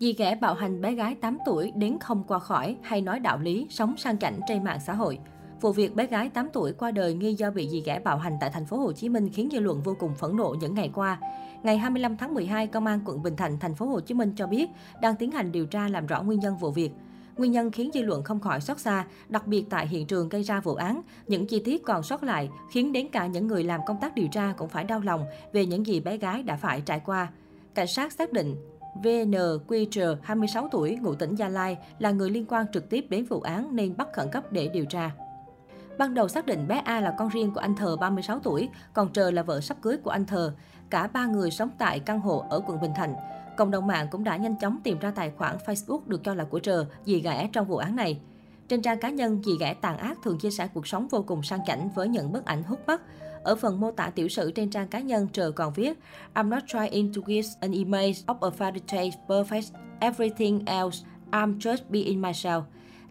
Dì ghẻ bạo hành bé gái 8 tuổi đến không qua khỏi hay nói đạo lý, sống sang chảnh trên mạng xã hội. Vụ việc bé gái 8 tuổi qua đời nghi do bị dì ghẻ bạo hành tại thành phố Hồ Chí Minh khiến dư luận vô cùng phẫn nộ những ngày qua. Ngày 25 tháng 12, Công an quận Bình Thạnh, thành phố Hồ Chí Minh cho biết đang tiến hành điều tra làm rõ nguyên nhân vụ việc. Nguyên nhân khiến dư luận không khỏi xót xa, đặc biệt tại hiện trường gây ra vụ án, những chi tiết còn sót lại khiến đến cả những người làm công tác điều tra cũng phải đau lòng về những gì bé gái đã phải trải qua. Cảnh sát xác định VN 26 tuổi, ngụ tỉnh Gia Lai, là người liên quan trực tiếp đến vụ án nên bắt khẩn cấp để điều tra. Ban đầu xác định bé A là con riêng của anh Thờ 36 tuổi, còn Trờ là vợ sắp cưới của anh Thờ. Cả ba người sống tại căn hộ ở quận Bình Thạnh. Cộng đồng mạng cũng đã nhanh chóng tìm ra tài khoản Facebook được cho là của Trờ, dì ghẻ trong vụ án này. Trên trang cá nhân, dì ghẻ tàn ác thường chia sẻ cuộc sống vô cùng sang chảnh với những bức ảnh hút mắt. Ở phần mô tả tiểu sử trên trang cá nhân, Trờ còn viết I'm not trying to give an image of a fairy tale perfect everything else. I'm just being myself.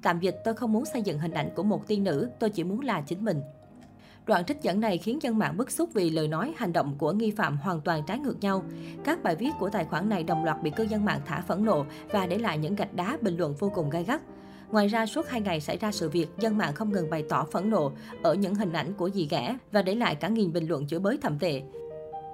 Tạm dịch, tôi không muốn xây dựng hình ảnh của một tiên nữ, tôi chỉ muốn là chính mình. Đoạn trích dẫn này khiến dân mạng bức xúc vì lời nói, hành động của nghi phạm hoàn toàn trái ngược nhau. Các bài viết của tài khoản này đồng loạt bị cư dân mạng thả phẫn nộ và để lại những gạch đá bình luận vô cùng gai gắt. Ngoài ra, suốt hai ngày xảy ra sự việc, dân mạng không ngừng bày tỏ phẫn nộ ở những hình ảnh của dì ghẻ và để lại cả nghìn bình luận chửi bới thậm tệ.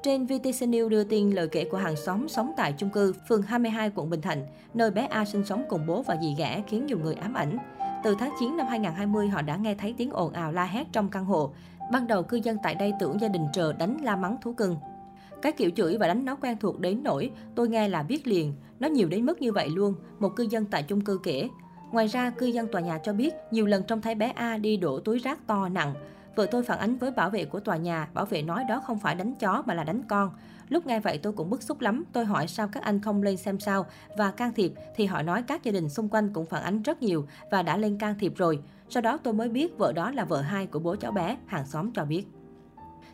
Trên VTC News đưa tin lời kể của hàng xóm sống tại chung cư phường 22 quận Bình Thạnh, nơi bé A sinh sống cùng bố và dì ghẻ khiến nhiều người ám ảnh. Từ tháng 9 năm 2020, họ đã nghe thấy tiếng ồn ào la hét trong căn hộ. Ban đầu cư dân tại đây tưởng gia đình trờ đánh la mắng thú cưng. Cái kiểu chửi và đánh nó quen thuộc đến nỗi tôi nghe là biết liền, nó nhiều đến mức như vậy luôn, một cư dân tại chung cư kể. Ngoài ra, cư dân tòa nhà cho biết nhiều lần trông thấy bé A đi đổ túi rác to nặng. Vợ tôi phản ánh với bảo vệ của tòa nhà, bảo vệ nói đó không phải đánh chó mà là đánh con. Lúc nghe vậy tôi cũng bức xúc lắm, tôi hỏi sao các anh không lên xem sao và can thiệp thì họ nói các gia đình xung quanh cũng phản ánh rất nhiều và đã lên can thiệp rồi. Sau đó tôi mới biết vợ đó là vợ hai của bố cháu bé, hàng xóm cho biết.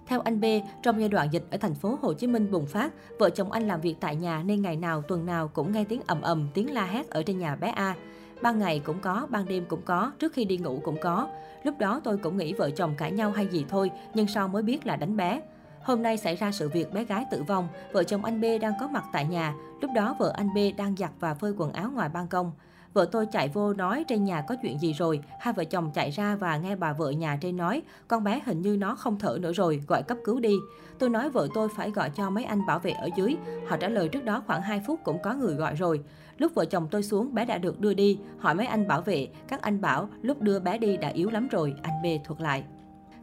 Theo anh B, trong giai đoạn dịch ở thành phố Hồ Chí Minh bùng phát, vợ chồng anh làm việc tại nhà nên ngày nào tuần nào cũng nghe tiếng ầm ầm, tiếng la hét ở trên nhà bé A. Ban ngày cũng có, ban đêm cũng có, trước khi đi ngủ cũng có. Lúc đó tôi cũng nghĩ vợ chồng cãi nhau hay gì thôi, nhưng sau mới biết là đánh bé. Hôm nay xảy ra sự việc bé gái tử vong, vợ chồng anh B đang có mặt tại nhà. Lúc đó vợ anh B đang giặt và phơi quần áo ngoài ban công. Vợ tôi chạy vô nói trên nhà có chuyện gì rồi. Hai vợ chồng chạy ra và nghe bà vợ nhà trên nói, con bé hình như nó không thở nữa rồi, gọi cấp cứu đi. Tôi nói vợ tôi phải gọi cho mấy anh bảo vệ ở dưới. Họ trả lời trước đó khoảng 2 phút cũng có người gọi rồi. Lúc vợ chồng tôi xuống, bé đã được đưa đi. Hỏi mấy anh bảo vệ, các anh bảo lúc đưa bé đi đã yếu lắm rồi, anh B thuật lại.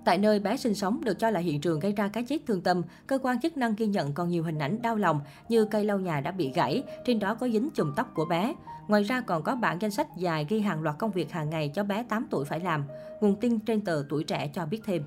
Tại nơi bé sinh sống được cho là hiện trường gây ra cái chết thương tâm, cơ quan chức năng ghi nhận còn nhiều hình ảnh đau lòng như cây lau nhà đã bị gãy, trên đó có dính chùm tóc của bé. Ngoài ra còn có bản danh sách dài ghi hàng loạt công việc hàng ngày cho bé 8 tuổi phải làm. Nguồn tin trên tờ Tuổi Trẻ cho biết thêm.